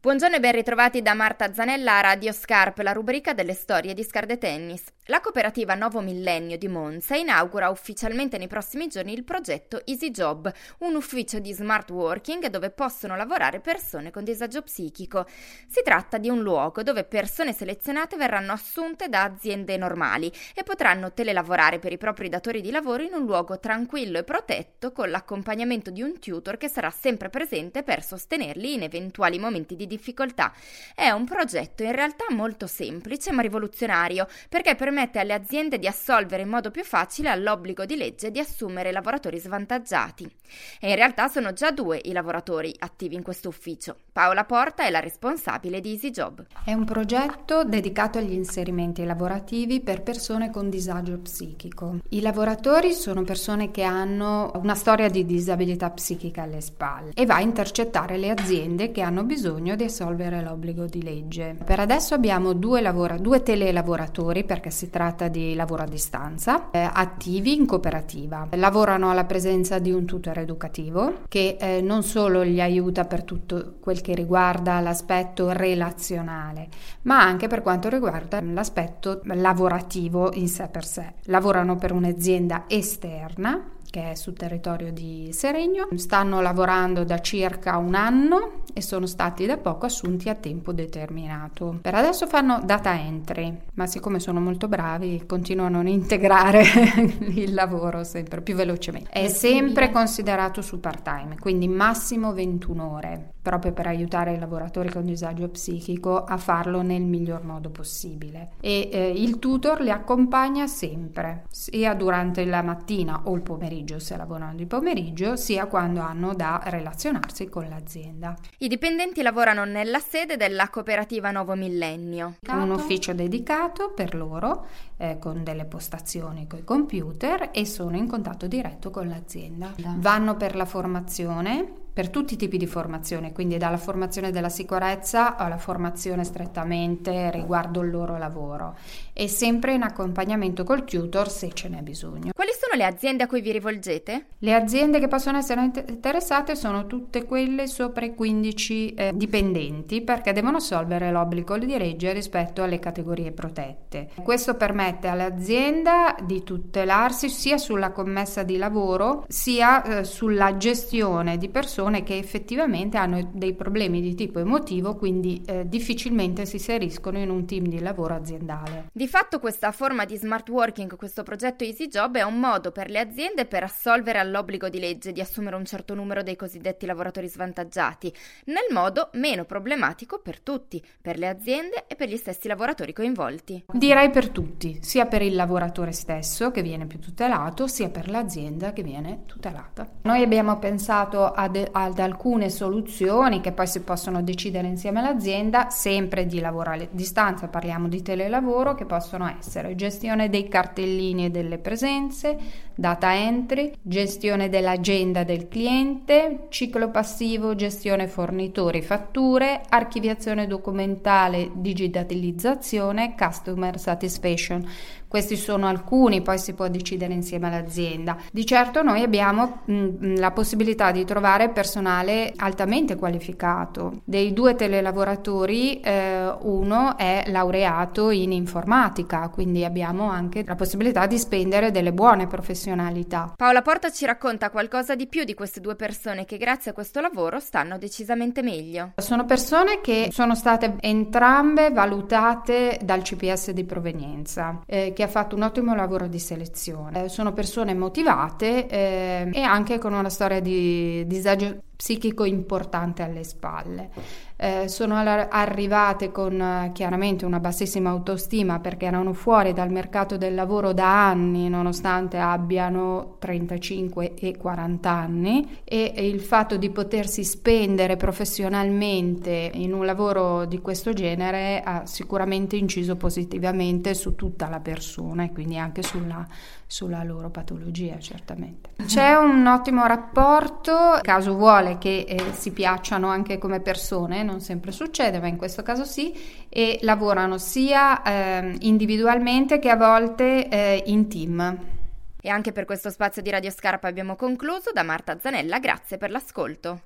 Buongiorno e ben ritrovati da Marta Zanella a Radio Scarp, la rubrica delle storie di Scarde Tennis. La cooperativa Novo Millennio di Monza inaugura ufficialmente nei prossimi giorni il progetto Easy Job, un ufficio di smart working dove possono lavorare persone con disagio psichico. Si tratta di un luogo dove persone selezionate verranno assunte da aziende normali e potranno telelavorare per i propri datori di lavoro in un luogo tranquillo e protetto con l'accompagnamento di un tutor che sarà sempre presente per sostenerli in eventuali momenti di difficoltà. È un progetto in realtà molto semplice ma rivoluzionario perché permette alle aziende di assolvere in modo più facile all'obbligo di legge di assumere lavoratori svantaggiati. E in realtà sono già due i lavoratori attivi in questo ufficio. Paola Porta è la responsabile di EasyJob. È un progetto dedicato agli inserimenti lavorativi per persone con disagio psichico. I lavoratori sono persone che hanno una storia di disabilità psichica alle spalle e va a intercettare le aziende che hanno bisogno di assolvere l'obbligo di legge. Per adesso abbiamo due, lavora- due telelavoratori perché si tratta di lavoro a distanza, eh, attivi in cooperativa. Lavorano alla presenza di un tutore educativo che eh, non solo gli aiuta per tutto quel che riguarda l'aspetto relazionale, ma anche per quanto riguarda l'aspetto lavorativo in sé per sé. Lavorano per un'azienda esterna che è sul territorio di Seregno. Stanno lavorando da circa un anno e sono stati da poco assunti a tempo determinato. Per adesso fanno data entry, ma siccome sono molto bravi continuano a integrare il lavoro sempre più velocemente. È sempre considerato su part time, quindi massimo 21 ore, proprio per aiutare i lavoratori con disagio psichico a farlo nel miglior modo possibile. E eh, il tutor li accompagna sempre, sia durante la mattina o il pomeriggio pomeriggio se lavorano di pomeriggio, sia quando hanno da relazionarsi con l'azienda. I dipendenti lavorano nella sede della cooperativa Nuovo Millennio. Un ufficio dedicato per loro eh, con delle postazioni con i computer e sono in contatto diretto con l'azienda. Vanno per la formazione per tutti i tipi di formazione, quindi dalla formazione della sicurezza alla formazione strettamente riguardo il loro lavoro e sempre in accompagnamento col tutor se ce n'è bisogno. Quali sono le aziende a cui vi rivolgete? Le aziende che possono essere interessate sono tutte quelle sopra i 15 eh, dipendenti perché devono assolvere l'obbligo di legge rispetto alle categorie protette. Questo permette all'azienda di tutelarsi sia sulla commessa di lavoro sia eh, sulla gestione di persone persone che effettivamente hanno dei problemi di tipo emotivo, quindi eh, difficilmente si inseriscono in un team di lavoro aziendale. Di fatto questa forma di smart working, questo progetto Easy Job è un modo per le aziende per assolvere all'obbligo di legge di assumere un certo numero dei cosiddetti lavoratori svantaggiati, nel modo meno problematico per tutti, per le aziende e per gli stessi lavoratori coinvolti. Direi per tutti, sia per il lavoratore stesso che viene più tutelato, sia per l'azienda che viene tutelata. Noi abbiamo pensato ad, ad alcune soluzioni che poi si possono decidere insieme all'azienda, sempre di lavoro a distanza, parliamo di telelavoro, che possono essere gestione dei cartellini e delle presenze, data entry, gestione dell'agenda del cliente, ciclo passivo, gestione fornitori, fatture, archiviazione documentale, digitalizzazione, customer satisfaction. Questi sono alcuni, poi si può decidere insieme all'azienda. Di certo noi abbiamo mh, la possibilità di trovare personale altamente qualificato. Dei due telelavoratori, eh, uno è laureato in informatica, quindi abbiamo anche la possibilità di spendere delle buone professionalità. Paola Porta ci racconta qualcosa di più di queste due persone che grazie a questo lavoro stanno decisamente meglio. Sono persone che sono state entrambe valutate dal CPS di provenienza. Eh, che ha fatto un ottimo lavoro di selezione. Eh, sono persone motivate eh, e anche con una storia di disagio psichico importante alle spalle. Eh, sono arrivate con eh, chiaramente una bassissima autostima perché erano fuori dal mercato del lavoro da anni, nonostante abbiano 35 e 40 anni, e, e il fatto di potersi spendere professionalmente in un lavoro di questo genere ha sicuramente inciso positivamente su tutta la persona e quindi anche sulla, sulla loro patologia, certamente. C'è un ottimo rapporto, caso vuole uguale che eh, si piacciono anche come persone, non sempre succede, ma in questo caso sì, e lavorano sia eh, individualmente che a volte eh, in team. E anche per questo spazio di Radio Scarpa abbiamo concluso. Da Marta Zanella, grazie per l'ascolto.